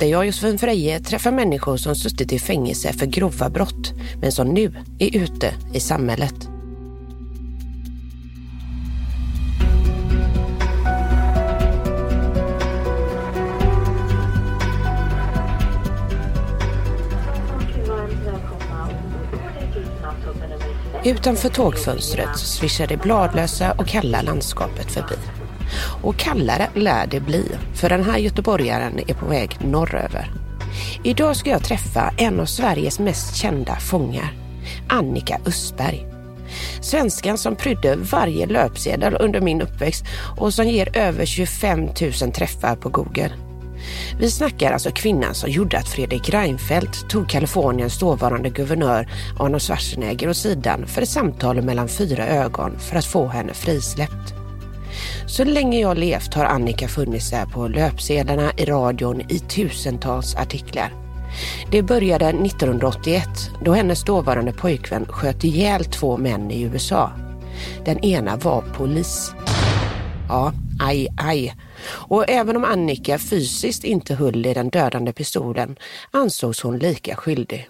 där jag och Josefin Freje träffar människor som suttit i fängelse för grova brott, men som nu är ute i samhället. Utanför tågfönstret svischar det bladlösa och kalla landskapet förbi. Och kallare lär det bli, för den här göteborgaren är på väg norröver. Idag ska jag träffa en av Sveriges mest kända fångar, Annika Östberg. Svenskan som prydde varje löpsedel under min uppväxt och som ger över 25 000 träffar på Google. Vi snackar alltså kvinnan som gjorde att Fredrik Reinfeldt tog Kaliforniens dåvarande guvernör Arnold Schwarzenegger åt sidan för ett samtal mellan fyra ögon för att få henne frisläppt. Så länge jag levt har Annika funnits där på löpsedlarna, i radion, i tusentals artiklar. Det började 1981 då hennes dåvarande pojkvän sköt ihjäl två män i USA. Den ena var polis. Ja, aj, aj. Och även om Annika fysiskt inte höll i den dödande pistolen ansågs hon lika skyldig.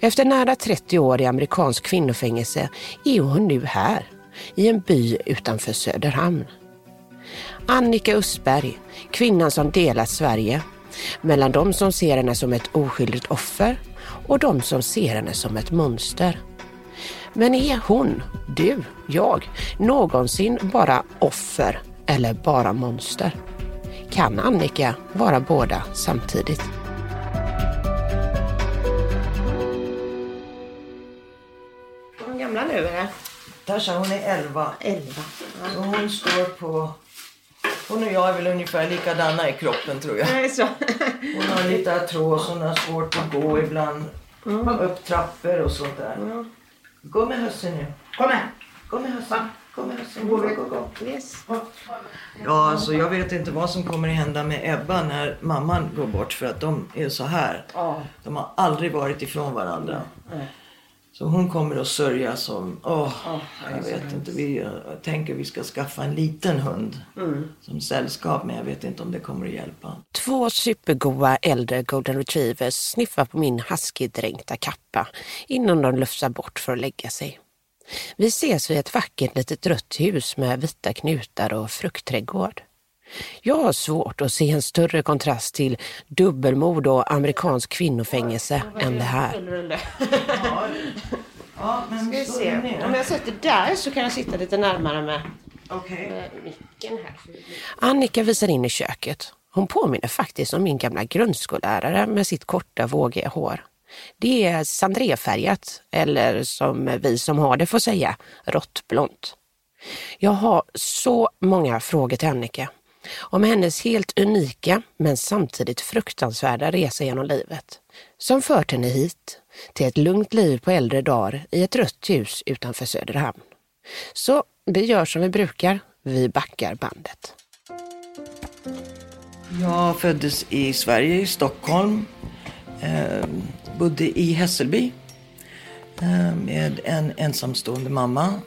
Efter nära 30 år i amerikansk kvinnofängelse är hon nu här, i en by utanför Söderhamn. Annika Östberg, kvinnan som delat Sverige mellan de som ser henne som ett oskyldigt offer och de som ser henne som ett monster. Men är hon, du, jag, någonsin bara offer eller bara monster? Kan Annika vara båda samtidigt? Hur gamla nu eller? Tasha hon är 11. 11. Och hon står på... Hon och jag är väl ungefär likadana i kroppen tror jag. Hon har lite artros, hon har svårt att gå ibland. Upp trappor och sånt där. Gå med husse nu. Kom. Gå med husse. Gå med husse. Gå, gå, gå. Yes. Ja, alltså jag vet inte vad som kommer att hända med Ebba när mamman går bort för att de är så här. Ja. De har aldrig varit ifrån varandra. Så hon kommer att sörja som, åh, jag vet inte. Vi jag tänker vi ska skaffa en liten hund som sällskap men jag vet inte om det kommer att hjälpa. Två supergoa äldre golden retrievers sniffar på min husky-dränkta kappa innan de lufsar bort för att lägga sig. Vi ses vid ett vackert litet rött hus med vita knutar och fruktträdgård. Jag har svårt att se en större kontrast till dubbelmord och amerikansk kvinnofängelse än det här. Ja, men Ska vi se. Om jag sätter där så kan jag sitta lite närmare med, Okej. med micken här. Annika visar in i köket. Hon påminner faktiskt om min gamla grundskollärare med sitt korta vågiga hår. Det är sandréfärgat, eller som vi som har det får säga, råttblont. Jag har så många frågor till Annika. Om hennes helt unika men samtidigt fruktansvärda resa genom livet. Som fört henne hit, till ett lugnt liv på äldre dagar i ett rött hus utanför Söderhamn. Så vi gör som vi brukar, vi backar bandet. Jag föddes i Sverige, i Stockholm. Eh, bodde i Hässelby. Eh, med en ensamstående mamma.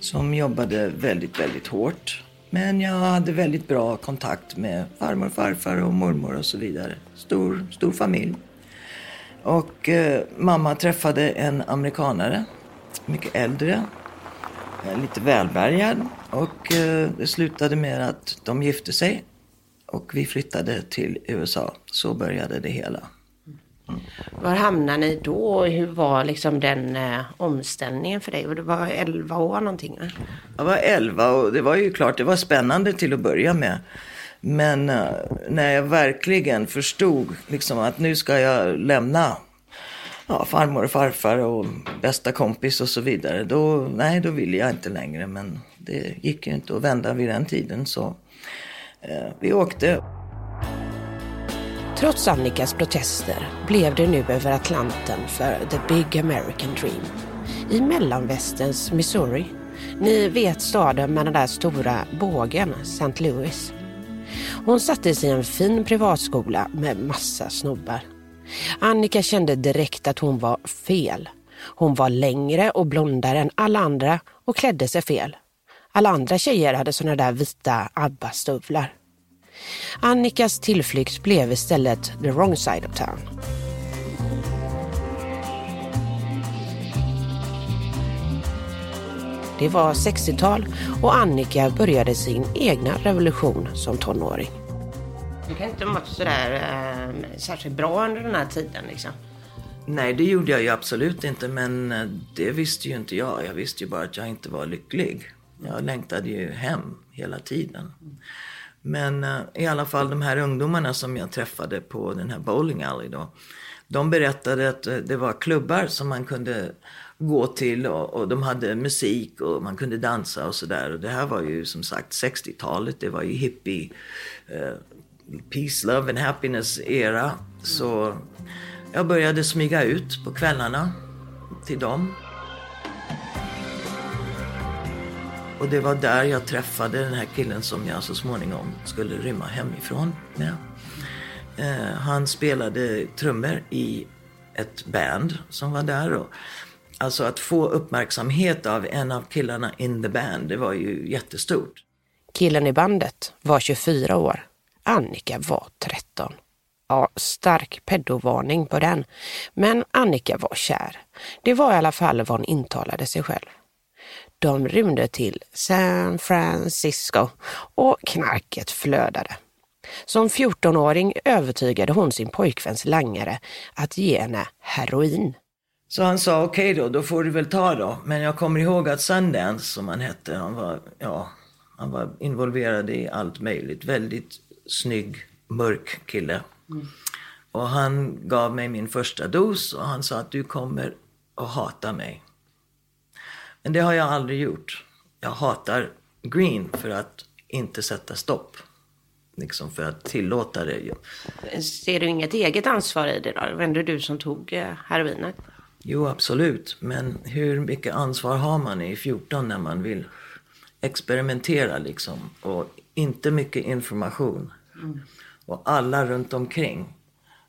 Som jobbade väldigt, väldigt hårt. Men jag hade väldigt bra kontakt med farmor, farfar och mormor och så vidare. Stor, stor familj. Och eh, mamma träffade en amerikanare. Mycket äldre. Eh, lite välbärgad. Och eh, det slutade med att de gifte sig. Och vi flyttade till USA. Så började det hela. Var hamnade ni då och hur var liksom den eh, omställningen för dig? Och Du var 11 år någonting? va? Jag var 11 och det var ju klart, det var spännande till att börja med. Men eh, när jag verkligen förstod liksom att nu ska jag lämna ja, farmor och farfar och bästa kompis och så vidare. Då, nej, då ville jag inte längre. Men det gick ju inte att vända vid den tiden. Så eh, vi åkte. Trots Annikas protester blev det nu över Atlanten för the big American dream. i mellanvästens Missouri. Ni vet staden med den där stora bågen, St. Louis. Hon sattes i en fin privatskola med massa snubbar. Annika kände direkt att hon var fel. Hon var längre och blondare än alla andra och klädde sig fel. Alla andra tjejer hade såna där vita ABBA-stövlar. Annikas tillflykt blev istället the wrong side of town. Det var 60-tal och Annika började sin egna revolution som tonåring. Du kan inte ha mått sådär äh, särskilt bra under den här tiden liksom. Nej, det gjorde jag ju absolut inte. Men eh, det visste ju inte jag. Jag visste ju bara att jag inte var lycklig. Jag längtade ju hem hela tiden. Men uh, i alla fall de här ungdomarna som jag träffade på den här bowling alley då. De berättade att uh, det var klubbar som man kunde gå till och, och, de hade musik och man kunde dansa och sådär. Och det här var ju som sagt 60-talet. Det var ju hippie, uh, peace, love and happiness era. Så jag började smyga ut på kvällarna till dem. Och det var där jag träffade den här killen som jag så småningom skulle rymma hemifrån med. Eh, han spelade trummor i ett band som var där. Och, alltså att få uppmärksamhet av en av killarna in the band, det var ju jättestort. Killen i bandet var 24 år. Annika var 13. Ja, stark peddovarning på den. Men Annika var kär. Det var i alla fall vad hon intalade sig själv. De rymde till San Francisco och knarket flödade. Som 14-åring övertygade hon sin pojkväns langare att ge henne heroin. Så han sa okej okay då, då får du väl ta då. Men jag kommer ihåg att Sundance, som han hette, han var, ja, han var involverad i allt möjligt. Väldigt snygg, mörk kille. Mm. Och han gav mig min första dos och han sa att du kommer att hata mig. Men det har jag aldrig gjort. Jag hatar green för att inte sätta stopp. Liksom för att tillåta det. Ser du inget eget ansvar i det då? Var det du som tog eh, heroinet? Jo, absolut. Men hur mycket ansvar har man i 14 när man vill experimentera liksom? Och inte mycket information. Mm. Och alla runt omkring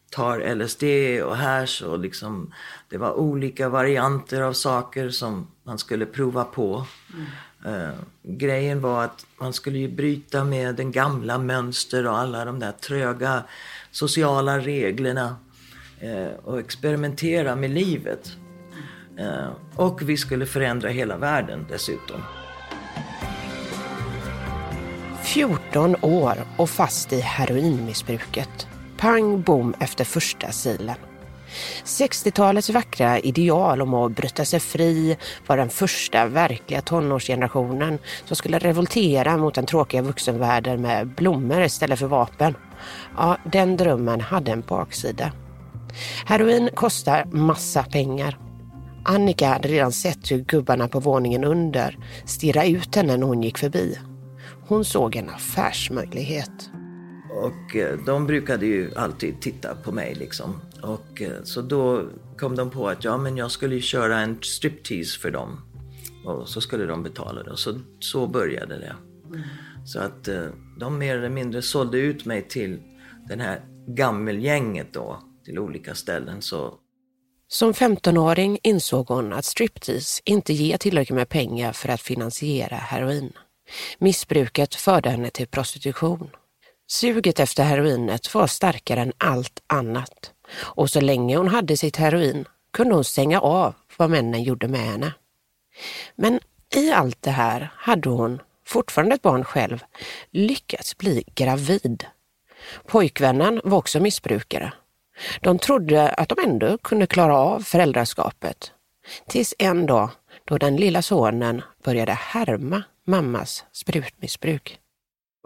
tar LSD och hash och liksom det var olika varianter av saker som man skulle prova på. Mm. Uh, grejen var att man skulle ju bryta med den gamla mönster och alla de där tröga sociala reglerna uh, och experimentera med livet. Uh, och vi skulle förändra hela världen dessutom. 14 år och fast i heroinmissbruket. Pang bom efter första silen. 60-talets vackra ideal om att bryta sig fri var den första verkliga tonårsgenerationen som skulle revoltera mot den tråkiga vuxenvärlden med blommor istället för vapen. Ja, den drömmen hade en baksida. Heroin kostar massa pengar. Annika hade redan sett hur gubbarna på våningen under stirrade ut henne när hon gick förbi. Hon såg en affärsmöjlighet. Och eh, de brukade ju alltid titta på mig liksom. Och eh, så då kom de på att ja, men jag skulle ju köra en striptease för dem. Och så skulle de betala det. Och så, så började det. Så att eh, de mer eller mindre sålde ut mig till den här gammelgänget då. Till olika ställen. Så som 15-åring insåg hon att striptease inte ger tillräckligt med pengar för att finansiera heroin. Missbruket förde henne till prostitution. Suget efter heroinet var starkare än allt annat och så länge hon hade sitt heroin kunde hon stänga av vad männen gjorde med henne. Men i allt det här hade hon, fortfarande ett barn själv, lyckats bli gravid. Pojkvännen var också missbrukare. De trodde att de ändå kunde klara av föräldraskapet. Tills en dag då den lilla sonen började härma mammas sprutmissbruk.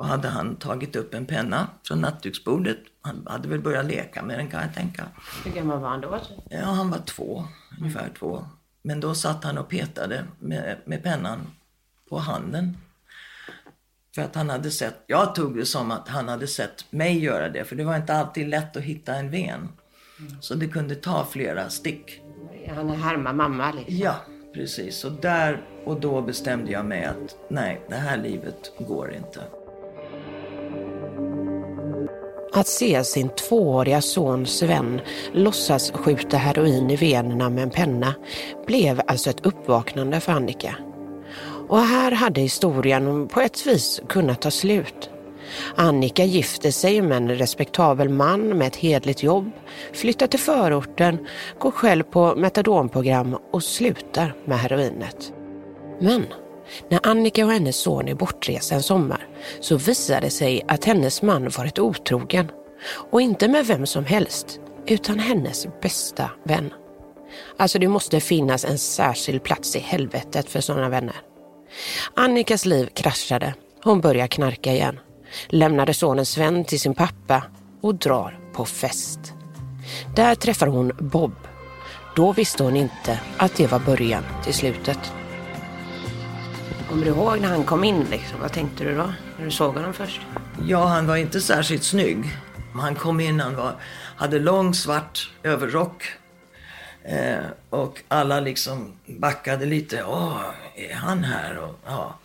Då hade han tagit upp en penna från nattduksbordet. Han hade väl börjat leka med den kan jag tänka. Hur gammal var han då? Ja, han var två, ungefär mm. två. Men då satt han och petade med, med pennan på handen. För att han hade sett, jag tog det som att han hade sett mig göra det. För det var inte alltid lätt att hitta en ven. Mm. Så det kunde ta flera stick. Han härmar mamma liksom? Ja, Precis, och där och då bestämde jag mig att nej, det här livet går inte. Att se sin tvååriga son Sven låtsas skjuta heroin i venerna med en penna blev alltså ett uppvaknande för Annika. Och här hade historien på ett vis kunnat ta slut. Annika gifter sig med en respektabel man med ett hedligt jobb, flyttar till förorten, går själv på metadonprogram och slutar med heroinet. Men när Annika och hennes son är bortresta en sommar så visar det sig att hennes man varit otrogen. Och inte med vem som helst, utan hennes bästa vän. Alltså det måste finnas en särskild plats i helvetet för sådana vänner. Annikas liv kraschade. Hon börjar knarka igen. Lämnade sonen Sven till sin pappa och drar på fest. Där träffar hon Bob. Då visste hon inte att det var början till slutet. Kommer du ihåg när han kom in liksom? Vad tänkte du då? När du såg honom först? Ja, han var inte särskilt snygg. Han kom in, han var, hade lång svart överrock. Eh, och alla liksom backade lite. Åh, är han här? Och, ja.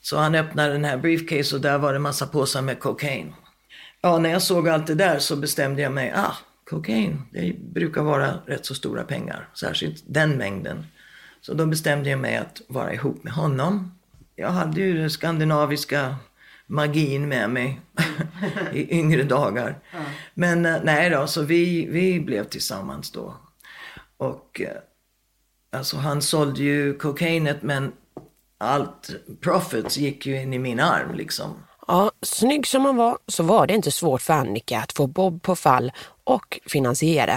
Så han öppnade den här briefcase och där var det massa påsar med kokain. Ja, när jag såg allt det där så bestämde jag mig, ah, kokain, det brukar vara rätt så stora pengar. Särskilt den mängden. Så då bestämde jag mig att vara ihop med honom. Jag hade ju den skandinaviska magin med mig i yngre dagar. Mm. Men eh, nej då, så vi, vi blev tillsammans då. Och eh, alltså han sålde ju kokainet men allt profits gick ju in i min arm liksom. Ja, snygg som han var så var det inte svårt för Annika att få Bob på fall och finansiera.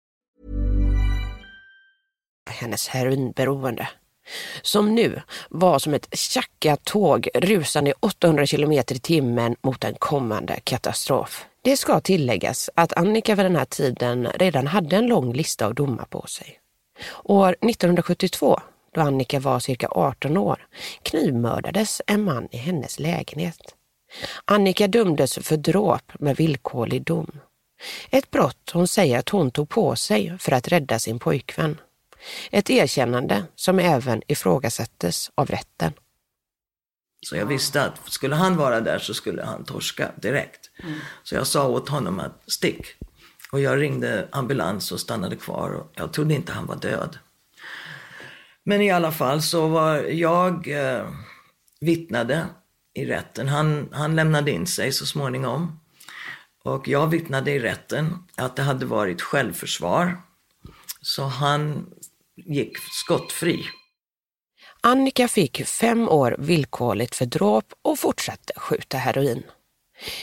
Hennes heroinberoende. Som nu var som ett tjackat tåg rusande 800 kilometer i timmen mot en kommande katastrof. Det ska tilläggas att Annika vid den här tiden redan hade en lång lista av domar på sig. År 1972, då Annika var cirka 18 år, knivmördades en man i hennes lägenhet. Annika dömdes för dråp med villkorlig dom. Ett brott hon säger att hon tog på sig för att rädda sin pojkvän. Ett erkännande som även ifrågasattes av rätten. Så jag visste att skulle han vara där så skulle han torska direkt. Mm. Så jag sa åt honom att stick. Och jag ringde ambulans och stannade kvar. Och jag trodde inte han var död. Men i alla fall så var jag eh, vittnade i rätten. Han, han lämnade in sig så småningom. Och jag vittnade i rätten att det hade varit självförsvar. Så han gick skottfri. Annika fick fem år villkorligt för dråp och fortsatte skjuta heroin.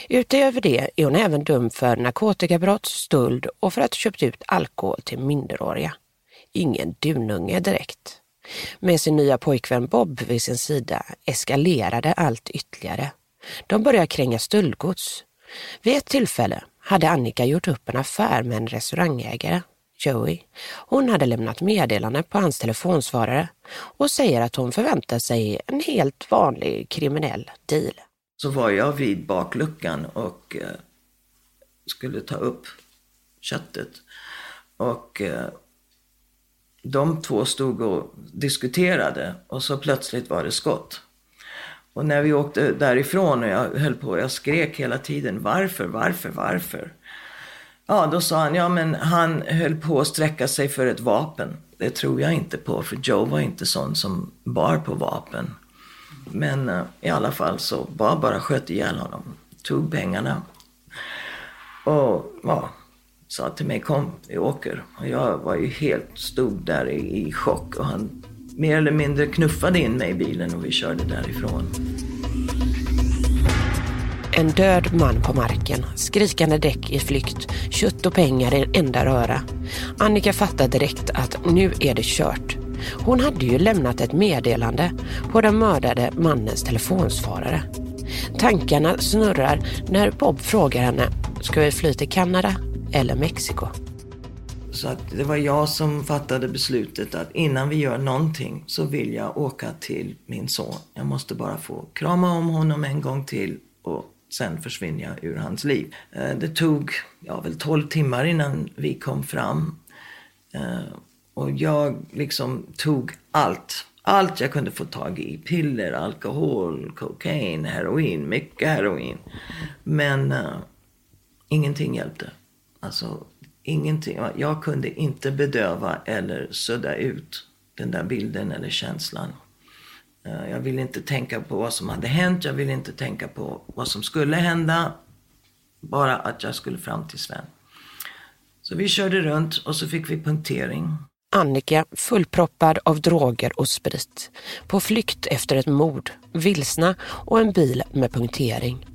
Utöver det är hon även dömd för narkotikabrott, stöld och för att ha köpt ut alkohol till minderåriga. Ingen dununge direkt. Med sin nya pojkvän Bob vid sin sida eskalerade allt ytterligare. De började kränga stöldgods. Vid ett tillfälle hade Annika gjort upp en affär med en restaurangägare Joey. Hon hade lämnat meddelande på hans telefonsvarare och säger att hon förväntar sig en helt vanlig kriminell deal. Så var jag vid bakluckan och eh, skulle ta upp köttet. Och eh, de två stod och diskuterade och så plötsligt var det skott. Och när vi åkte därifrån och jag höll på, jag skrek hela tiden varför, varför, varför? Ja, då sa han, ja men han höll på att sträcka sig för ett vapen. Det tror jag inte på, för Joe var inte sån som bar på vapen. Men uh, i alla fall så bara, bara sköt ihjäl honom. Tog pengarna. Och ja, sa till mig, kom vi åker. Och jag var ju helt, stod där i, i chock. Och han mer eller mindre knuffade in mig i bilen och vi körde därifrån. En död man på marken, skrikande däck i flykt, kött och pengar i en enda röra. Annika fattar direkt att nu är det kört. Hon hade ju lämnat ett meddelande på den mördade mannens telefonsvarare. Tankarna snurrar när Bob frågar henne, ska vi fly till Kanada eller Mexiko? Så att det var jag som fattade beslutet att innan vi gör någonting så vill jag åka till min son. Jag måste bara få krama om honom en gång till och sen försvinner jag ur hans liv. Eh, det tog ja, väl 12 timmar innan vi kom fram. Eh, och jag liksom tog allt. Allt jag kunde få tag i. Piller, alkohol, kokain, heroin, mycket heroin. Men uh, ingenting hjälpte. Alltså ingenting. Jag kunde inte bedöva eller sudda ut den där bilden eller känslan. Eh, jag ville inte tänka på vad som hade hänt. Jag ville inte tänka på vad som skulle hända. Bara att jag skulle fram till Sven. Så vi körde runt och så fick vi punktering. Annika fullproppad av droger och sprit, på flykt efter ett mord, vilsna och en bil med punktering.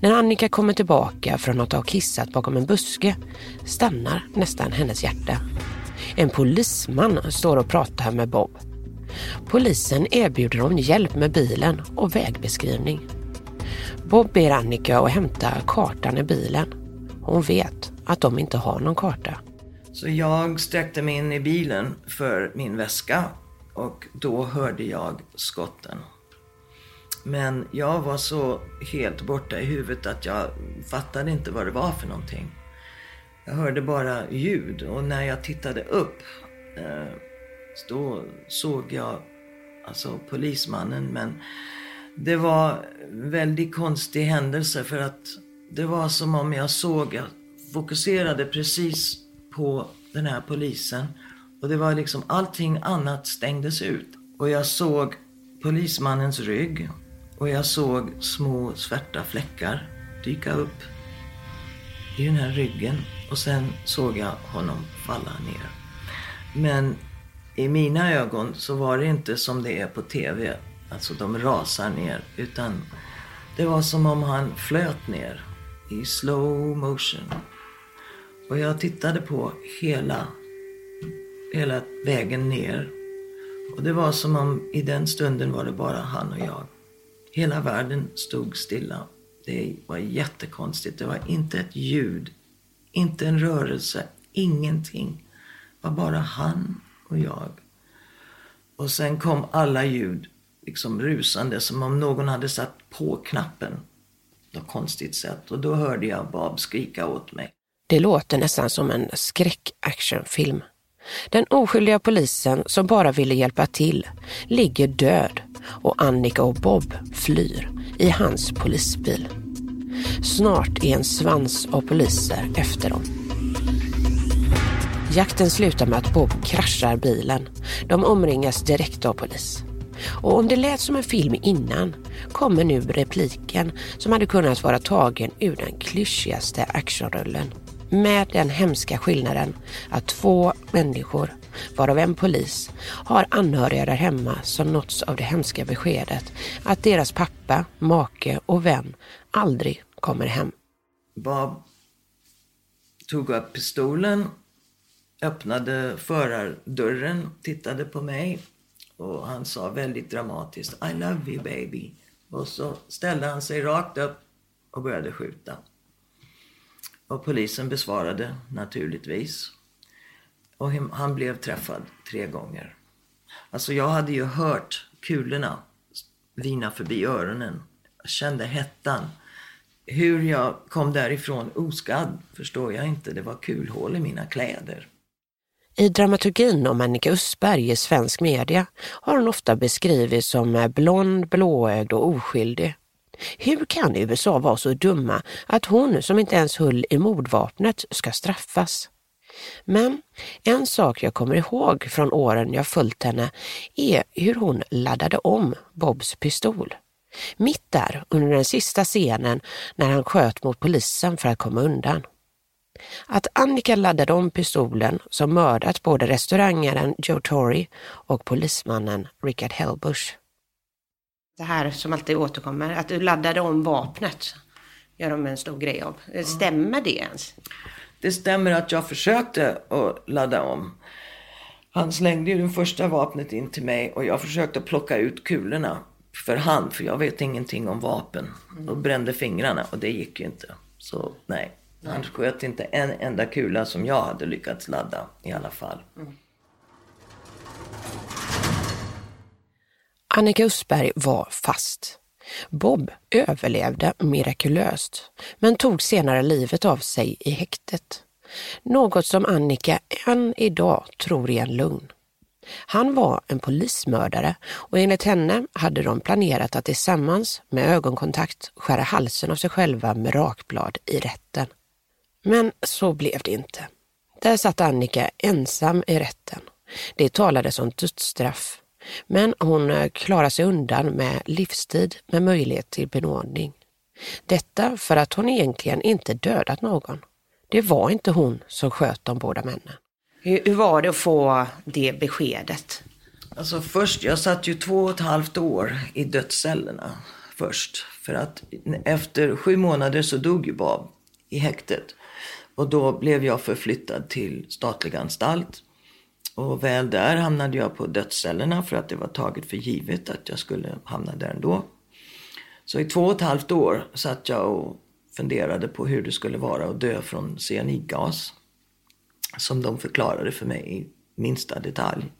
När Annika kommer tillbaka från att ha kissat bakom en buske stannar nästan hennes hjärta. En polisman står och pratar med Bob. Polisen erbjuder dem hjälp med bilen och vägbeskrivning. Bob ber Annika att hämta kartan i bilen. Hon vet att de inte har någon karta. Så jag sträckte mig in i bilen för min väska och då hörde jag skotten. Men jag var så helt borta i huvudet att jag fattade inte vad det var för någonting. Jag hörde bara ljud och när jag tittade upp eh, då såg jag alltså polismannen men det var en väldigt konstig händelse för att det var som om jag såg, jag fokuserade precis på den här polisen. Och det var liksom allting annat stängdes ut. Och jag såg polismannens rygg och jag såg små svarta fläckar dyka upp i den här ryggen. Och sen såg jag honom falla ner. Men i mina ögon så var det inte som det är på TV. Alltså de rasar ner. Utan det var som om han flöt ner i slow motion. Och jag tittade på hela, hela vägen ner. Och det var som om i den stunden var det bara han och jag. Hela världen stod stilla. Det var jättekonstigt. Det var inte ett ljud, inte en rörelse, ingenting. Det var bara han och jag. Och sen kom alla ljud liksom rusande som om någon hade satt på knappen. På konstigt sätt. Och då hörde jag Bob skrika åt mig. Det låter nästan som en skräckactionfilm. Den oskyldiga polisen som bara ville hjälpa till ligger död och Annika och Bob flyr i hans polisbil. Snart är en svans av poliser efter dem. Jakten slutar med att Bob kraschar bilen. De omringas direkt av polis. Och om det lät som en film innan kommer nu repliken som hade kunnat vara tagen ur den klyschigaste actionrullen med den hemska skillnaden att två människor, varav en polis, har anhöriga där hemma som nåtts av det hemska beskedet att deras pappa, make och vän aldrig kommer hem. Bob tog upp pistolen, öppnade förardörren, tittade på mig och han sa väldigt dramatiskt I love you baby. Och så ställde han sig rakt upp och började skjuta. Och polisen besvarade naturligtvis. Och han blev träffad tre gånger. Alltså jag hade ju hört kulorna vina förbi öronen. Jag kände hettan. Hur jag kom därifrån oskadd förstår jag inte. Det var kulhål i mina kläder. I dramaturgin om Annika Östberg i svensk media har hon ofta beskrivits som eh, blond, blåögd och oskyldig. Hur kan USA vara så dumma att hon som inte ens höll i mordvapnet ska straffas? Men en sak jag kommer ihåg från åren jag följt henne är hur hon laddade om Bobs pistol. Mitt där under den sista scenen när han sköt mot polisen för att komma undan. Att Annika laddade om pistolen som mördat både restaurangaren Joe Torrey och polismannen Richard Hellbush det här som alltid återkommer, att du laddade om vapnet. gör de en stor grej av. Stämmer det ens? Det stämmer att jag försökte att ladda om. Han slängde ju det första vapnet in till mig och jag försökte plocka ut kulorna för hand, för jag vet ingenting om vapen. Och brände fingrarna och det gick ju inte. Så nej, han sköt inte en enda kula som jag hade lyckats ladda i alla fall. Annika Usberg var fast. Bob överlevde mirakulöst, men tog senare livet av sig i häktet. Något som Annika än idag tror är en lugn. Han var en polismördare och enligt henne hade de planerat att tillsammans med ögonkontakt skära halsen av sig själva med rakblad i rätten. Men så blev det inte. Där satt Annika ensam i rätten. Det talades om dödsstraff, men hon eh, klarade sig undan med livstid med möjlighet till benådning. Detta för att hon egentligen inte dödat någon. Det var inte hon som sköt de båda männen. Hur, hur var det att få det beskedet? Alltså först, jag satt ju två och ett halvt år i dödscellerna först. För att efter sju månader så dog ju Bob i häktet. Och då blev jag förflyttad till statlig anstalt. Och väl där hamnade jag på dödscellerna för att det var taget för givet att jag skulle hamna där ändå. Så i två och ett halvt år satt jag och funderade på hur det skulle vara att dö från cyanidgas. Som de förklarade för mig i minsta detalj.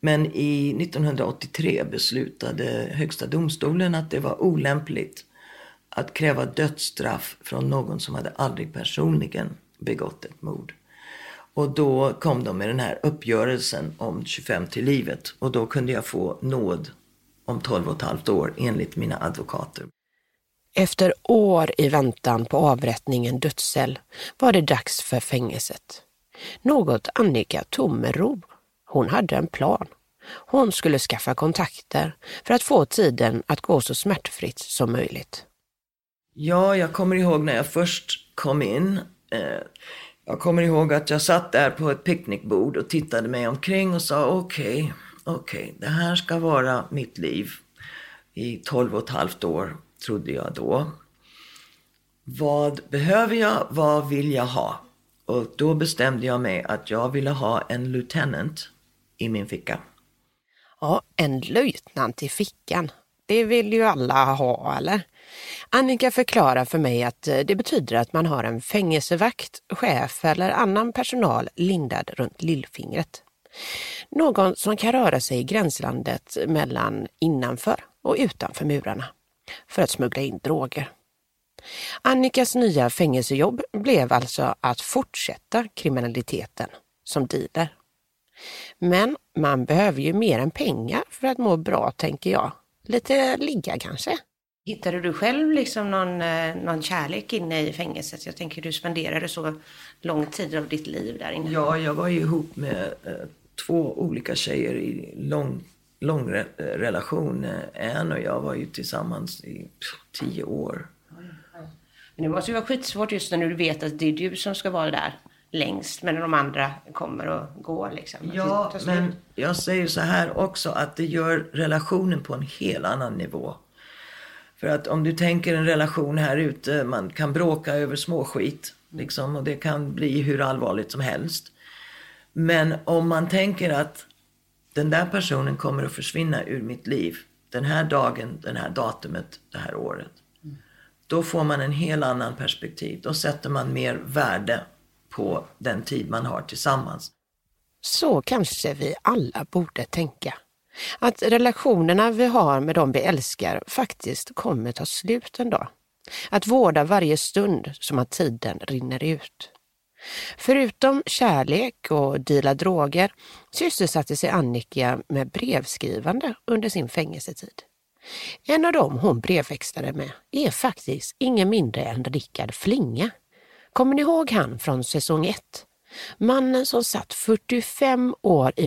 Men i 1983 beslutade Högsta domstolen att det var olämpligt att kräva dödsstraff från någon som hade aldrig personligen begått ett mord. Och då kom de med den här uppgörelsen om 25 till livet och då kunde jag få nåd om 12 och ett halvt år enligt mina advokater. Efter år i väntan på avrättningen dödscell var det dags för fängelset. Något Annika tog med ro. Hon hade en plan. Hon skulle skaffa kontakter för att få tiden att gå så smärtfritt som möjligt. Ja, jag kommer ihåg när jag först kom in. Eh, jag kommer ihåg att jag satt där på ett picknickbord och tittade mig omkring och sa okej, okay, okej, okay, det här ska vara mitt liv i 12 och ett halvt år, trodde jag då. Vad behöver jag? Vad vill jag ha? Och då bestämde jag mig att jag ville ha en lieutenant i min ficka. Ja, en löjtnant i fickan. Det vill ju alla ha, eller? Annika förklarar för mig att eh, det betyder att man har en fängelsevakt, chef eller annan personal lindad runt lillfingret. Någon som kan röra sig i gränslandet mellan innanför och utanför murarna för att smuggla in droger. Annikas nya fängelsejobb blev alltså att fortsätta kriminaliteten som dealer. Men man behöver ju mer än pengar för att må bra, tänker jag. Lite ligga kanske? Hittade du själv liksom någon, eh, någon kärlek inne i fängelset? Jag tänker du spenderade så lång tid av ditt liv där inne. Ja, jag var ju ihop med eh, två olika tjejer i lång, lång re, relation. En och jag var ju tillsammans i tio år. Men det måste ju vara skitsvårt just när du vet att det är du som ska vara där längst, men de andra kommer och går liksom. Ja, men jag säger så här också att det gör relationen på en helt annan nivå. För att om du tänker en relation här ute, man kan bråka över småskit. Liksom, och det kan bli hur allvarligt som helst. Men om man tänker att den där personen kommer att försvinna ur mitt liv. Den här dagen, den här datumet, det här året. Då får man en helt annan perspektiv. Då sätter man mer värde på den tid man har tillsammans. Så kanske vi alla borde tänka. Att relationerna vi har med dem vi älskar faktiskt kommer ta slut en dag. Att vårda varje stund som att tiden rinner ut. Förutom kärlek och dela droger sysselsatte sig Annika med brevskrivande under sin fängelsetid. En av dem hon brevväxlade med är faktiskt ingen mindre än Rickard Flinga. Kommer ni ihåg han från säsong 1? Mannen som satt 45 år i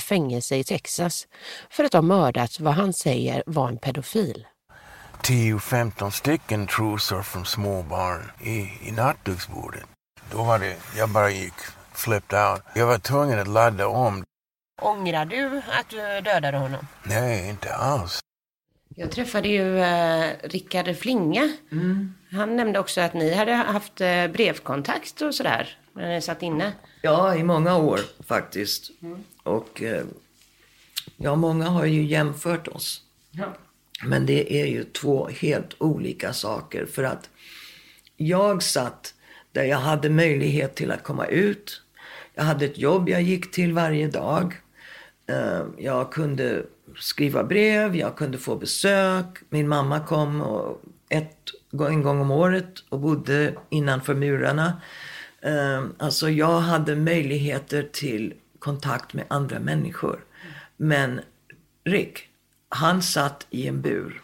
fängelse i Texas för att ha mördat vad han säger var en pedofil. 10-15 stycken trosor från små barn i, i nattduksbordet. Då var det, jag bara gick flipped out. Jag var tvungen att ladda om. Ångrar du att du dödade honom? Nej, inte alls. Jag träffade ju eh, Rickard Flinga. Han nämnde också att ni hade haft eh, brevkontakt och sådär när ni satt inne. Ja, i många år faktiskt. Och eh, ja, många har ju jämfört oss. Men det är ju två helt olika saker. För att jag satt där jag hade möjlighet till att komma ut. Jag hade ett jobb jag gick till varje dag. Eh, Jag kunde skriva brev, jag kunde få besök. Min mamma kom och ett, en gång om året och bodde innanför murarna. Eh, Alltså jag hade möjligheter till kontakt med andra människor. Men Rick, han satt i en bur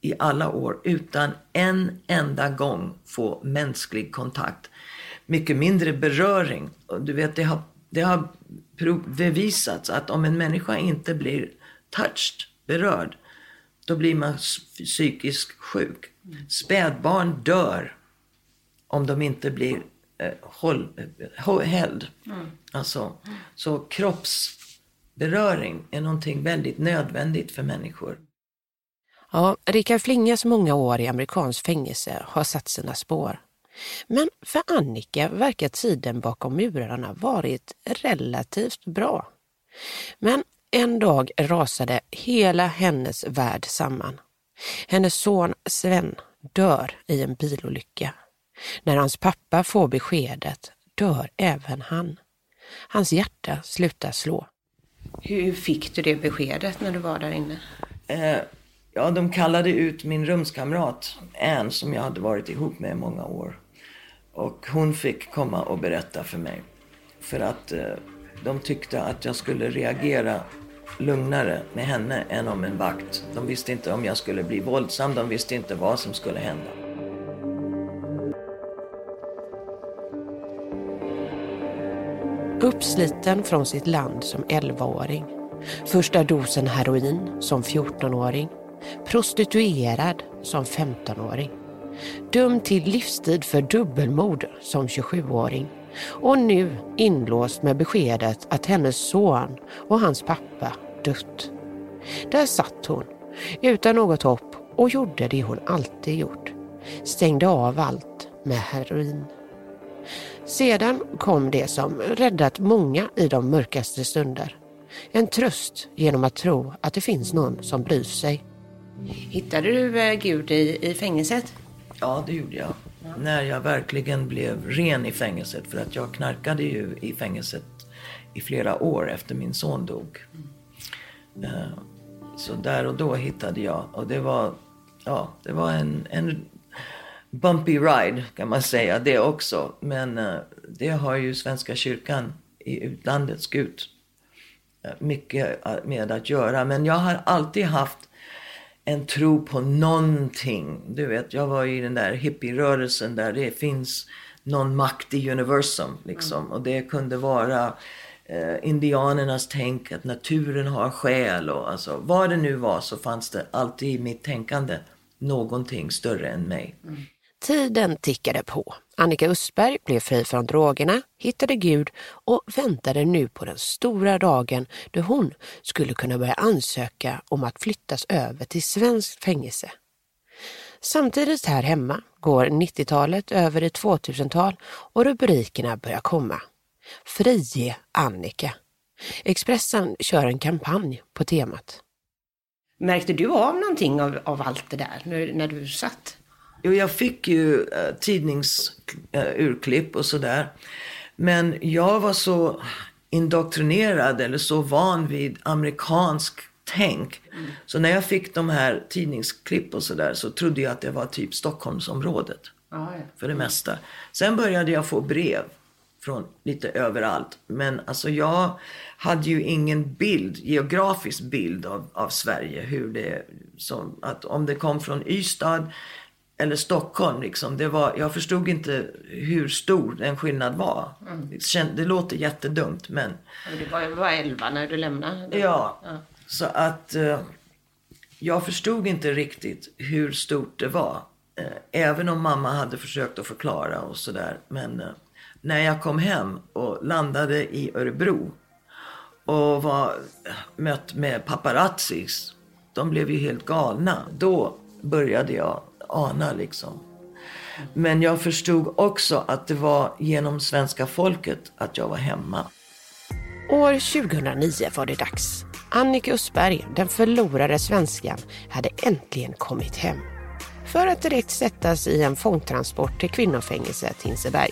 i alla år utan en enda gång få mänsklig kontakt. Mycket mindre beröring. Du vet, det har, det har bevisats att om en människa inte blir touched, berörd, då blir man psykiskt sjuk. Spädbarn dör om de inte blir håll, eh, held. Alltså, så kroppsberöring är någonting väldigt nödvändigt för människor. Ja, Rickard Flingas många år i amerikansk fängelse har satt sina spår. Men för Annika verkar tiden bakom murarna varit relativt bra. Men en dag rasade hela hennes värld samman. Hennes son Sven dör i en bilolycka. När hans pappa får beskedet dör även han. Hans hjärta slutar slå. Hur fick du det beskedet när du var där inne? Eh, ja, de kallade ut min rumskamrat Ann som jag hade varit ihop med i många år. Och hon fick komma och berätta för mig. För att eh, de tyckte att jag skulle reagera lugnare med henne än om en vakt. De visste inte om jag skulle bli våldsam, de visste inte vad som skulle hända. Uppsliten från sitt land som 11-åring. Första dosen heroin som 14-åring. Prostituerad som 15-åring. Dömd till livstid för dubbelmord som 27-åring. Och nu inlåst med beskedet att hennes son och hans pappa dött. Där satt hon, utan något hopp och gjorde det hon alltid gjort. Stängde av allt med heroin. Sedan kom det som räddat många i de mörkaste stunder. En tröst genom att tro att det finns någon som bryr sig. Hittade du eh, Gud i, i fängelset? Ja, det gjorde jag. När jag verkligen blev ren i fängelset. För att jag knarkade ju i fängelset i flera år efter min son dog. Eh, Så där och då hittade jag. Och det var, ja, det var en, en bumpy ride kan man säga det också. Men eh, det har ju Svenska kyrkan i utlandet skut eh, mycket eh, med att göra. Men jag har alltid haft en tro på någonting. Du vet, jag var i den där hippierörelsen där det finns någon makt i universum. Liksom. Och det kunde vara eh, indianernas tänk att naturen har själ. Och, alltså, vad det nu var så fanns det alltid i mitt tänkande någonting större än mig. Mm. Tiden tickade på. Annika Östberg blev fri från drogerna, hittade Gud och väntade nu på den stora dagen då hon skulle kunna börja ansöka om att flyttas över till svenskt fängelse. Samtidigt här hemma går 90-talet över i 2000-tal och rubrikerna börjar komma. Frige Annika. Expressen kör en kampanj på temat. Märkte du av någonting av, av allt det där när, när du satt? Jo, jag fick ju uh, tidningsurklipp uh, och sådär. Men jag var så indoktrinerad eller så van vid amerikansk tänk. Mm. Så när jag fick de här tidningsklipp och sådär så trodde jag att det var typ Stockholmsområdet. Ah, ja. För det mesta. Sen började jag få brev från lite överallt. Men alltså jag hade ju ingen bild, geografisk bild av, av Sverige. Hur det, som, att om det kom från Ystad eller Stockholm liksom. Det var, jag förstod inte hur stor den skillnad var. Mm. Det, det låter jättedumt men. Du var, var 11 när du lämnade? Ja. ja. Så att eh, jag förstod inte riktigt hur stort det var. Eh, även om mamma hade försökt att förklara och sådär. Men eh, när jag kom hem och landade i Örebro och var mött med paparazzis. De blev ju helt galna. Då började jag ana liksom. Men jag förstod också att det var genom svenska folket att jag var hemma. År 2009 var det dags. Annika Östberg, den förlorade svenskan, hade äntligen kommit hem. För att direkt sättas i en fångtransport till kvinnofängelset Hinseberg.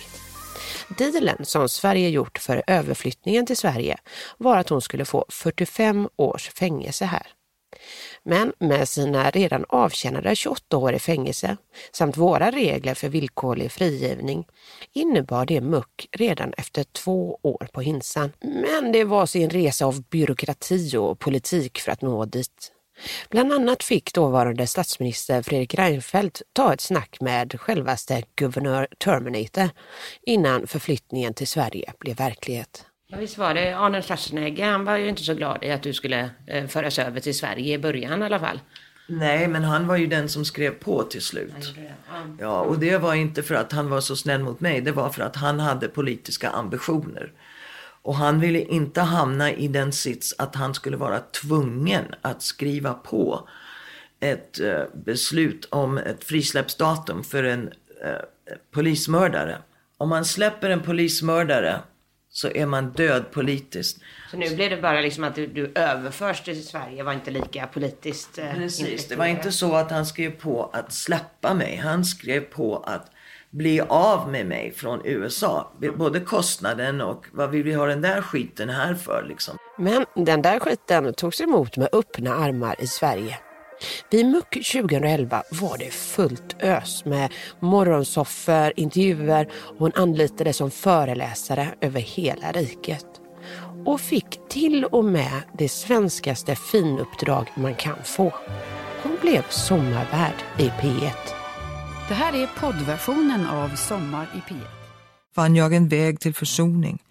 Dealen som Sverige gjort för överflyttningen till Sverige var att hon skulle få 45 års fängelse här. Men med sina redan avtjänade 28 år i fängelse samt våra regler för villkorlig frigivning innebar det muck redan efter två år på Hinsan. Men det var sin resa av byråkrati och politik för att nå dit. Bland annat fick dåvarande statsminister Fredrik Reinfeldt ta ett snack med självaste guvernör Terminator innan förflyttningen till Sverige blev verklighet. Ja, visst var det Arnold Schwarzenegger, han var ju inte så glad i att du skulle eh, föras över till Sverige i början i alla fall. Nej, men han var ju den som skrev på till slut. Ja, och det var inte för att han var så snäll mot mig. Det var för att han hade politiska ambitioner. Och han ville inte hamna i den sits att han skulle vara tvungen att skriva på ett eh, beslut om ett frisläppsdatum för en eh, polismördare. Om man släpper en polismördare så är man död politiskt. Så nu blir det bara liksom att du, du överförs till Sverige var inte lika politiskt eh, Precis, det var inte så att han skrev på att släppa mig. Han skrev på att bli av med mig från USA. Både kostnaden och vad vill vi ha den där skiten här för liksom. Men den där skiten togs emot med öppna armar i Sverige. Vid MUK 2011 var det fullt ös med morgonsoffer, intervjuer och hon anlitades som föreläsare över hela riket. Och fick till och med det svenskaste finuppdrag man kan få. Hon blev sommarvärd i P1. Det här är poddversionen av Sommar i P1. Fann jag en väg till försoning,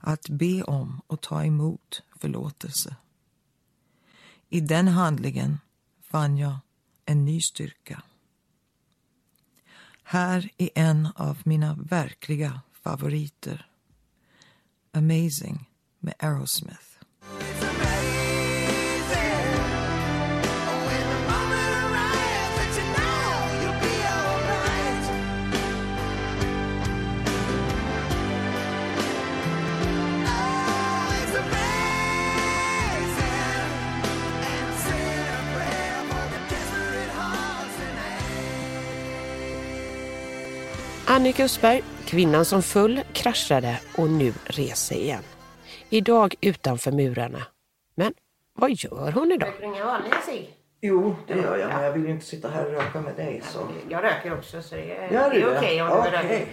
att be om och ta emot förlåtelse. I den handlingen fann jag en ny styrka. Här är en av mina verkliga favoriter. Amazing med Aerosmith. Annika Östberg, kvinnan som full, kraschade och nu reser igen. Idag utanför murarna. Men vad gör hon idag? Röker du ingen vanlig cigg? Jo, det gör jag. Men jag vill ju inte sitta här och röka med dig. Så. Jag röker också så det är, är okej okay om du röker.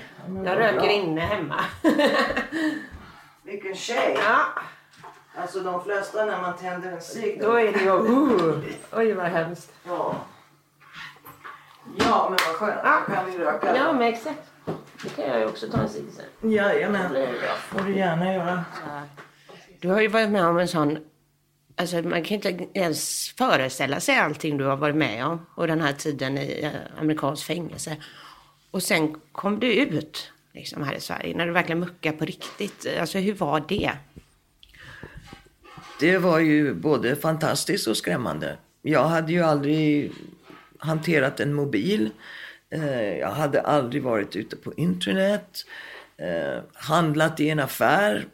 Jag röker inne hemma. Vilken tjej! Ja. Alltså de flesta när man tänder en cigg. Då är det ju... Uh, oj vad hemskt. Ja. Ja, men vad skönt. Ja. Då kan vi röka. Ja, men exakt. Det kan jag ju också ta en cigg sen. Jajamän. Det får du gärna göra. Du har ju varit med om en sån... Alltså man kan inte ens föreställa sig allting du har varit med om. Och den här tiden i eh, amerikansk fängelse. Och sen kom du ut liksom här i Sverige. När du verkligen muckade på riktigt. Alltså hur var det? Det var ju både fantastiskt och skrämmande. Jag hade ju aldrig hanterat en mobil. Eh, jag hade aldrig varit ute på internet. Eh, handlat i en affär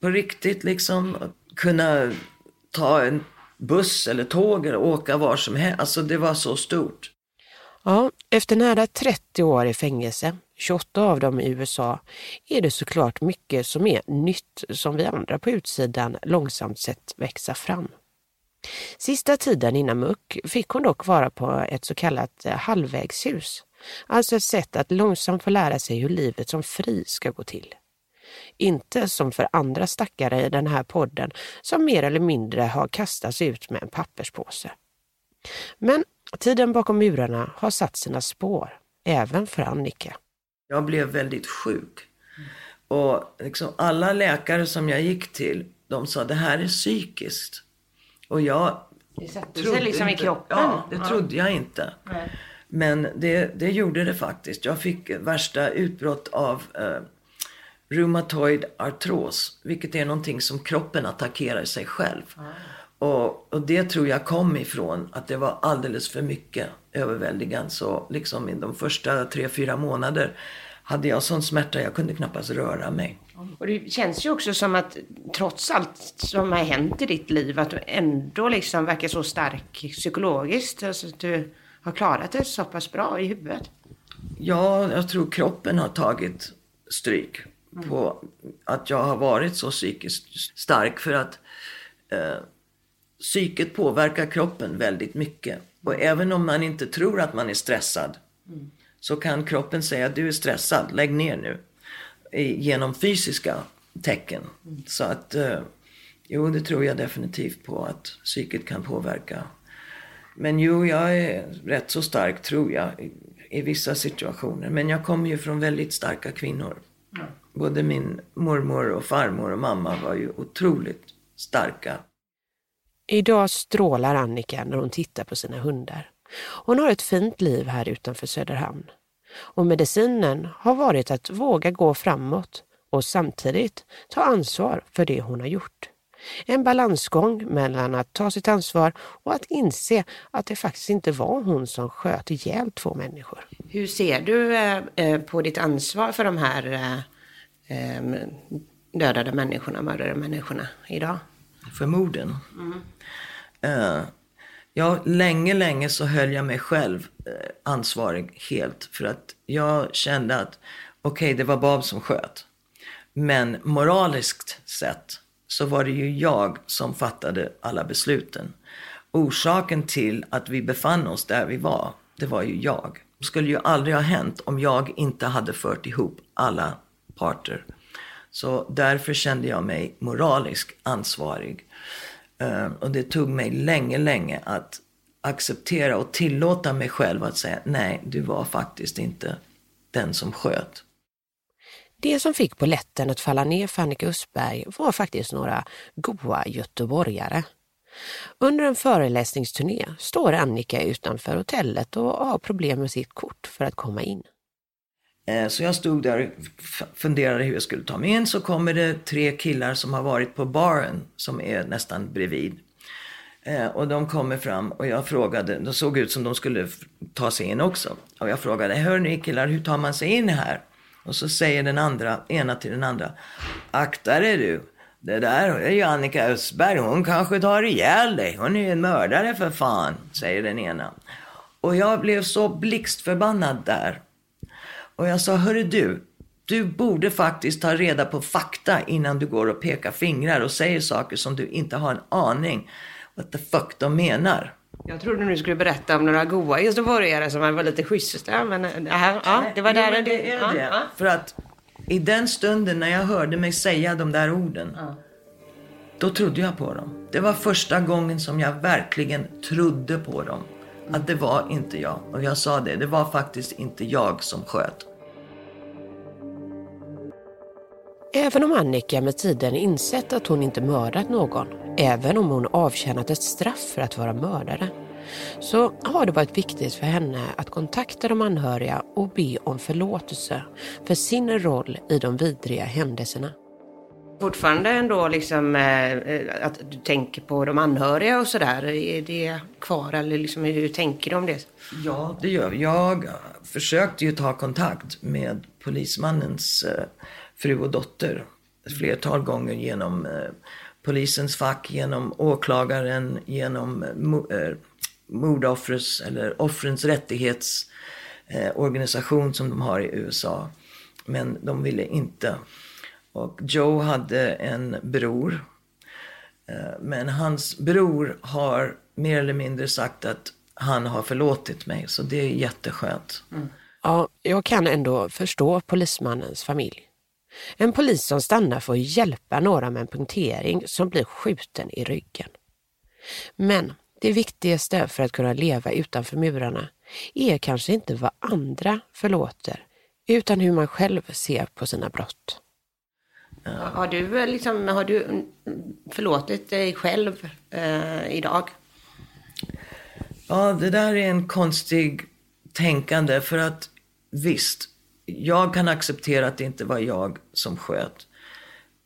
på riktigt liksom. Kunna ta en buss eller tåg eller åka var som helst. Alltså det var så stort. Ja, efter nära 30 år i fängelse, 28 av dem i USA, är det såklart mycket som är nytt som vi andra på utsidan långsamt sett växa fram. Sista tiden innan muck fick hon dock vara på ett så kallat eh, halvvägshus. Alltså ett sätt att långsamt få lära sig hur livet som fri ska gå till. Inte som för andra stackare i den här podden som mer eller mindre har kastats ut med en papperspåse. Men tiden bakom murarna har satt sina spår, även för Annika. Jag blev väldigt sjuk. Och liksom alla läkare som jag gick till, de sa det här är psykiskt. Och jag Det satte sig liksom i inte- kroppen. Ja, det Ja. trodde jag inte. Nej. Men det, det gjorde det faktiskt. Jag fick värsta utbrott av eh, reumatoid artros, vilket är någonting som kroppen attackerar sig själv. Och, och det tror jag kom ifrån att det var alldeles för mycket överväldigande. Så liksom i de första tre, fyra månader hade jag sån smärta jag kunde knappast röra mig. Och det känns ju också som att trots allt som har hänt i ditt liv att du ändå liksom verkar så stark psykologiskt. Alltså att du har klarat det så pass bra i huvudet. Ja, jag tror kroppen har tagit stryk på att jag har varit så psykiskt stark. För att eh, psyket påverkar kroppen väldigt mycket. Och även om man inte tror att man är stressad så kan kroppen säga du är stressad, lägg ner nu. Genom fysiska tecken. Så att, eh, jo det tror jag definitivt på att psyket kan påverka. Men jo, jag är rätt så stark tror jag i, i vissa situationer. Men jag kommer ju från väldigt starka kvinnor. Både min mormor och farmor och mamma var ju otroligt starka. Idag strålar Annika när hon tittar på sina hundar. Hon har ett fint liv här utanför Söderhamn. Och medicinen har varit att våga gå framåt och samtidigt ta ansvar för det hon har gjort. En balansgång mellan att ta sitt ansvar och att inse att det faktiskt inte var hon som sköt ihjäl två människor. Hur ser du eh, eh, på ditt ansvar för de här eh, dödade människorna, mördade människorna idag? För morden. Eh, ja, länge, länge så höll jag mig själv eh, ansvarig helt. För att jag kände att okej, det var Bob som sköt. Men moraliskt sett så var det ju jag som fattade alla besluten. Orsaken till att vi befann oss där vi var, det var ju jag. Det skulle ju aldrig ha hänt om jag inte hade fört ihop alla parter. Så därför kände jag mig moraliskt ansvarig. Ehm, och det tog mig länge, länge att acceptera och tillåta mig själv att säga nej, du var faktiskt inte den som sköt. Det som fick poletten att falla ner för Annika Östberg var faktiskt några goa göteborgare. Under en föreläsningsturné står Annika utanför hotellet och har problem med sitt kort för att komma in. Eh, så jag stod där och funderade hur jag skulle ta mig in. Så kommer det tre killar som har varit på baren som är nästan bredvid. Eh, och de kommer fram och jag frågade, de såg ut som de skulle ta sig in också. Och jag frågade, hör ni killar, hur tar man sig in här? Och så säger den andra, ena till den andra, akta dig du. Det där är ju Annika Östberg, hon kanske tar ihjäl dig. Hon är ju en mördare för fan, säger den ena. Och jag blev så blixtförbannad där. Och jag sa, hörru du, du borde faktiskt ta reda på fakta innan du går och pekar fingrar och säger saker som du inte har en aning what the fuck de menar. Jag trodde du skulle berätta om några goa göteborgare som var lite schyssta. Men äh, ja, ja, det var Jo, där men det är ja, det. ja. För att i den stunden när jag hörde mig säga de där orden, då trodde jag på dem. Det var första gången som jag verkligen trodde på dem. Att det var inte jag. Och jag sa det, det var faktiskt inte jag som sköt. Även om Annika med tiden insett att hon inte mördat någon, även om hon avtjänat ett straff för att vara mördare, så har det varit viktigt för henne att kontakta de anhöriga och be om förlåtelse för sin roll i de vidriga händelserna. Fortfarande ändå liksom eh, eh, att du tänker på de anhöriga och sådär. Är det kvar eller liksom hur tänker du om det? Ja, det gör vi. Jag försökte ju ta kontakt med polismannens eh, fru och dotter ett flertal gånger genom eh, polisens fack, genom åklagaren, genom eh, mordoffrets eller offrens rättighetsorganisation eh, som de har i USA. Men de ville inte. Och Joe hade en bror. Eh, men hans bror har mer eller mindre sagt att han har förlåtit mig. Så det är jätteskönt. Mm. Ja, jag kan ändå förstå polismannens familj. En polis som stannar för att hjälpa några med en punktering som blir skjuten i ryggen. Men det viktigaste för att kunna leva utanför murarna är kanske inte vad andra förlåter, utan hur man själv ser på sina brott. Har du, eh, liksom, har du mm, förlåtit dig själv eh, idag? Ja, det där är en konstig tänkande för att visst, jag kan acceptera att det inte var jag som sköt.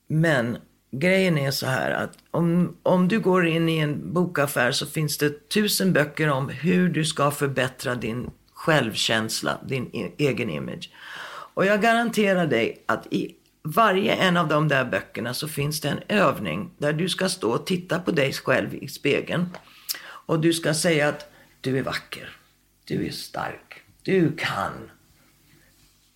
Men grejen är så här att om, om du går in i en bokaffär så finns det tusen böcker om hur du ska förbättra din självkänsla, din e egen image. Och jag garanterar dig att i varje en av de där böckerna så finns det en övning där du ska stå och titta på dig själv i spegeln. Och du ska säga att du är vacker, du är stark, du kan.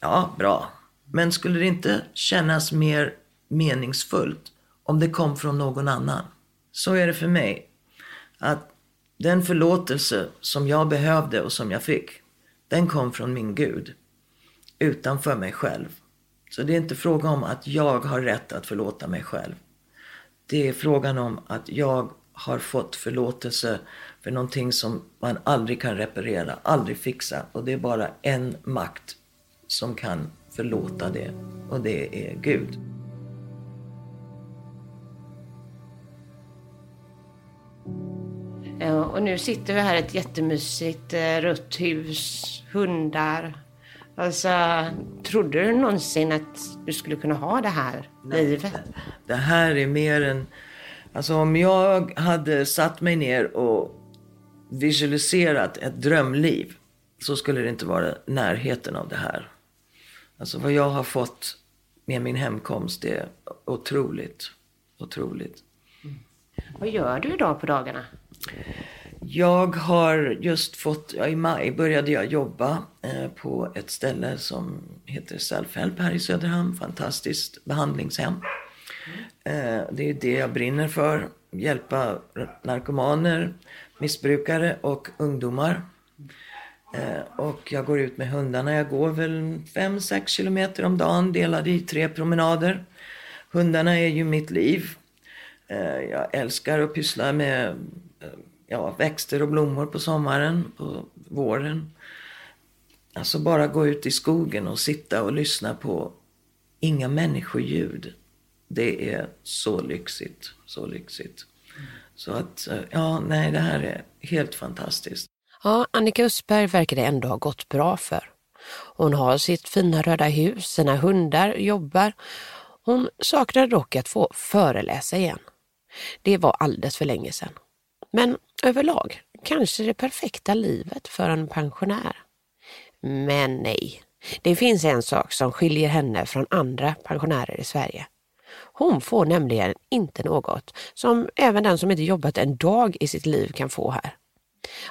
Ja, bra. Men skulle det inte kännas mer meningsfullt om det kom från någon annan? Så är det för mig. Att den förlåtelse som jag behövde och som jag fick, den kom från min Gud. Utanför mig själv. Så det är inte fråga om att jag har rätt att förlåta mig själv. Det är frågan om att jag har fått förlåtelse för någonting som man aldrig kan reparera, aldrig fixa. Och det är bara en makt som kan förlåta det och det är Gud. Eh, och nu sitter vi här i ett jättemysigt eh, rött hus, hundar. Alltså, trodde du någonsin att du skulle kunna ha det här Nej, livet? Det här är mer än... Alltså om jag hade satt mig ner och visualiserat ett drömliv så skulle det inte vara närheten av det här. Alltså vad jag har fått med min hemkomst är otroligt, otroligt. Mm. Vad gör du idag på dagarna? Jag har just fått, ja, i maj började jag jobba eh, på ett ställe som heter Self-Help här i Söderhamn. Fantastiskt behandlingshem. Eh, det är det jag brinner för. Hjälpa narkomaner, missbrukare och ungdomar. Eh, och jag går ut med hundarna. Jag går väl 5-6 kilometer om dagen delade i tre promenader. Hundarna är ju mitt liv. Eh, jag älskar att pyssla med eh, ja, växter och blommor på sommaren, på våren. Alltså bara gå ut i skogen och sitta och lyssna på inga människoljud. Det är så lyxigt, så lyxigt. Så att, eh, ja, nej, det här är helt fantastiskt. Ja, Annika Östberg verkar det ändå ha gått bra för. Hon har sitt fina röda hus, sina hundar, jobbar. Hon saknar dock att få föreläsa igen. Det var alldeles för länge sedan. Men överlag kanske det perfekta livet för en pensionär. Men nej, det finns en sak som skiljer henne från andra pensionärer i Sverige. Hon får nämligen inte något som även den som inte jobbat en dag i sitt liv kan få här.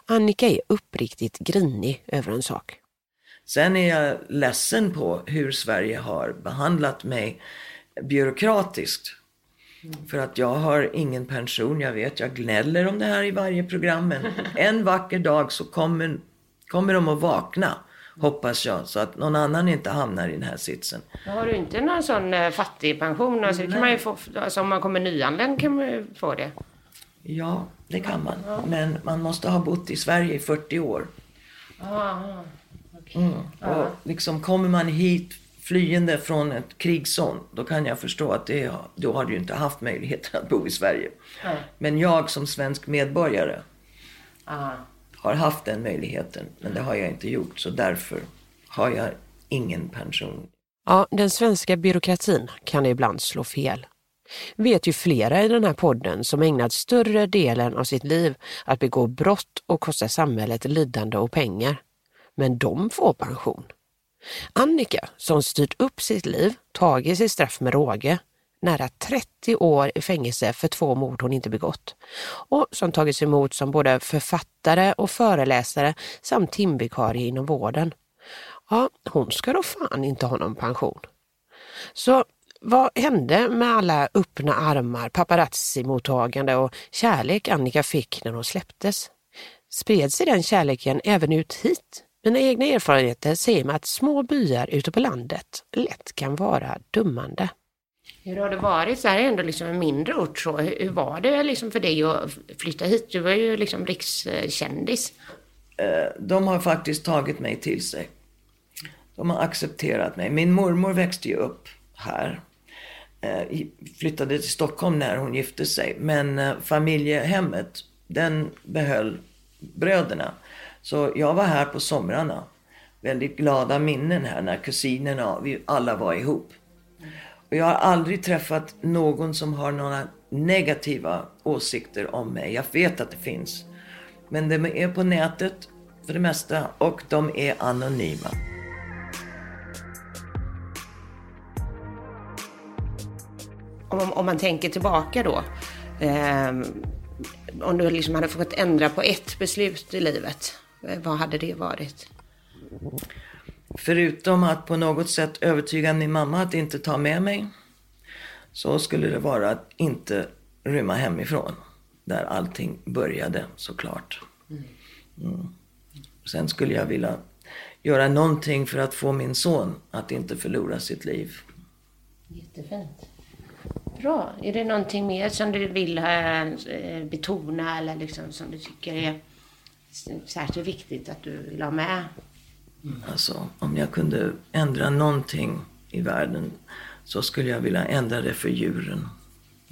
Annika är uppriktigt grinig över en sak. Sen är jag ledsen på hur Sverige har behandlat mig byråkratiskt. Mm. För att jag har ingen pension, jag vet, jag gnäller om det här i varje program. Men en vacker dag så kommer, kommer de att vakna, hoppas jag. Så att någon annan inte hamnar i den här sitsen. Har du inte någon sån eh, fattigpension? Alltså, kan man ju få, alltså, om man kommer nyanländ kan man ju få det. Ja, det kan man. Men man måste ha bott i Sverige i 40 år. Aha, okay. mm. Och liksom kommer man hit flyende från ett krigszon, då kan jag förstå att det, då har du inte haft möjligheten att bo i Sverige. Mm. Men jag som svensk medborgare Aha. har haft den möjligheten, men det har jag inte gjort. Så därför har jag ingen pension. Ja, den svenska byråkratin kan ibland slå fel vet ju flera i den här podden som ägnat större delen av sitt liv att begå brott och kosta samhället lidande och pengar. Men de får pension. Annika, som styrt upp sitt liv, tagit sitt straff med råge, nära 30 år i fängelse för två mord hon inte begått och som tagits emot som både författare och föreläsare samt timvikarie inom vården. Ja, hon ska då fan inte ha någon pension. Så vad hände med alla öppna armar, paparazzi-mottagande och kärlek Annika fick när hon släpptes? Spred sig den kärleken även ut hit? Mina egna erfarenheter säger mig att små byar ute på landet lätt kan vara dummande. Hur har det varit? Så här är ändå liksom en mindre ort. Så hur var det liksom för dig att flytta hit? Du var ju liksom rikskändis. Eh, de har faktiskt tagit mig till sig. De har accepterat mig. Min mormor växte ju upp här. Eh, flyttade till Stockholm när hon gifte sig. Men eh, familjehemmet, den behöll bröderna. Så jag var här på somrarna. Väldigt glada minnen här när kusinerna, vi alla var ihop. Och jag har aldrig träffat någon som har några negativa åsikter om mig. Jag vet att det finns. Men de är på nätet för det mesta och de är anonyma. Om, om man tänker tillbaka då. Eh, om du liksom hade fått ändra på ett beslut i livet. Eh, vad hade det varit? Förutom att på något sätt övertyga min mamma att inte ta med mig. Så skulle det vara att inte rymma hemifrån. Där allting började såklart. Mm. Sen skulle jag vilja göra någonting för att få min son att inte förlora sitt liv. Jättefint. Bra. Är det någonting mer som du vill eh, betona eller liksom som du tycker är särskilt viktigt att du ha med? Alltså, om jag kunde ändra någonting i världen så skulle jag vilja ändra det för djuren.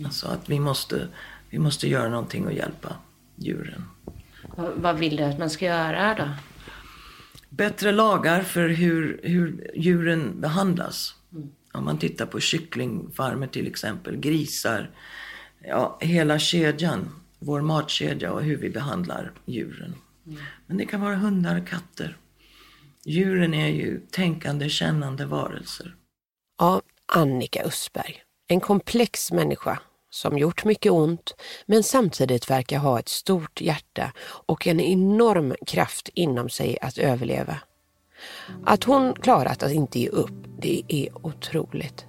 Alltså att vi måste, vi måste göra någonting och hjälpa djuren. Vad, vad vill du att man ska göra då? Bättre lagar för hur, hur djuren behandlas. Mm. Om man tittar på kycklingfarmer till exempel, grisar. Ja, hela kedjan. Vår matkedja och hur vi behandlar djuren. Mm. Men det kan vara hundar och katter. Djuren är ju tänkande, kännande varelser. Ja, Annika Östberg. En komplex människa som gjort mycket ont men samtidigt verkar ha ett stort hjärta och en enorm kraft inom sig att överleva. Att hon klarat att inte ge upp, det är otroligt.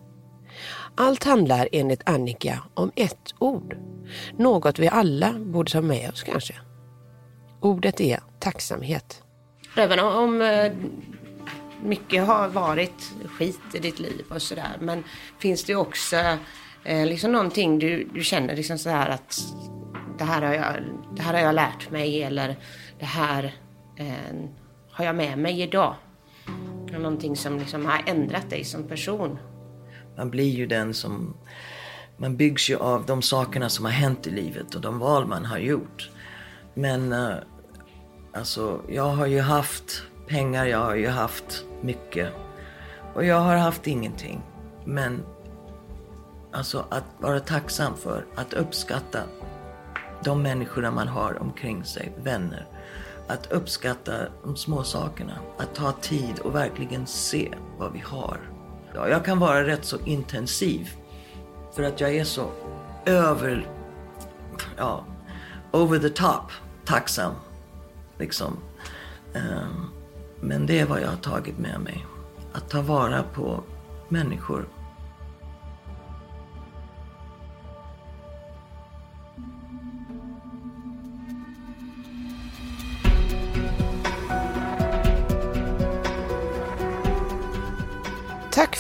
Allt handlar enligt Annika om ett ord. Något vi alla borde ta med oss kanske. Ordet är tacksamhet. Även om eh, mycket har varit skit i ditt liv och sådär. Men finns det också eh, liksom någonting du, du känner liksom så här att det här, har jag, det här har jag lärt mig eller det här eh, har jag med mig idag. Någonting som liksom har ändrat dig som person. Man blir ju den som... Man byggs ju av de sakerna som har hänt i livet och de val man har gjort. Men eh, alltså, jag har ju haft pengar, jag har ju haft mycket. Och jag har haft ingenting. Men alltså att vara tacksam för, att uppskatta de människorna man har omkring sig, vänner. Att uppskatta de små sakerna. Att ta tid och verkligen se vad vi har. Ja, jag kan vara rätt så intensiv. För att jag är så över, ja, over the top tacksam. Liksom. Ehm, men det är vad jag har tagit med mig. Att ta vara på människor.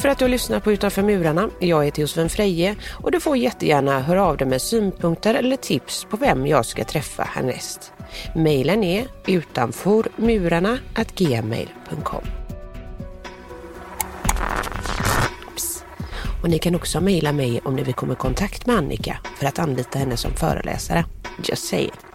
För att du har lyssnat på Utanför murarna. Jag heter Josefin Freje och du får jättegärna höra av dig med synpunkter eller tips på vem jag ska träffa härnäst. Mailen är utanformurarna.gmail.com Och ni kan också mejla mig om ni vill komma i kontakt med Annika för att anlita henne som föreläsare. Just say it.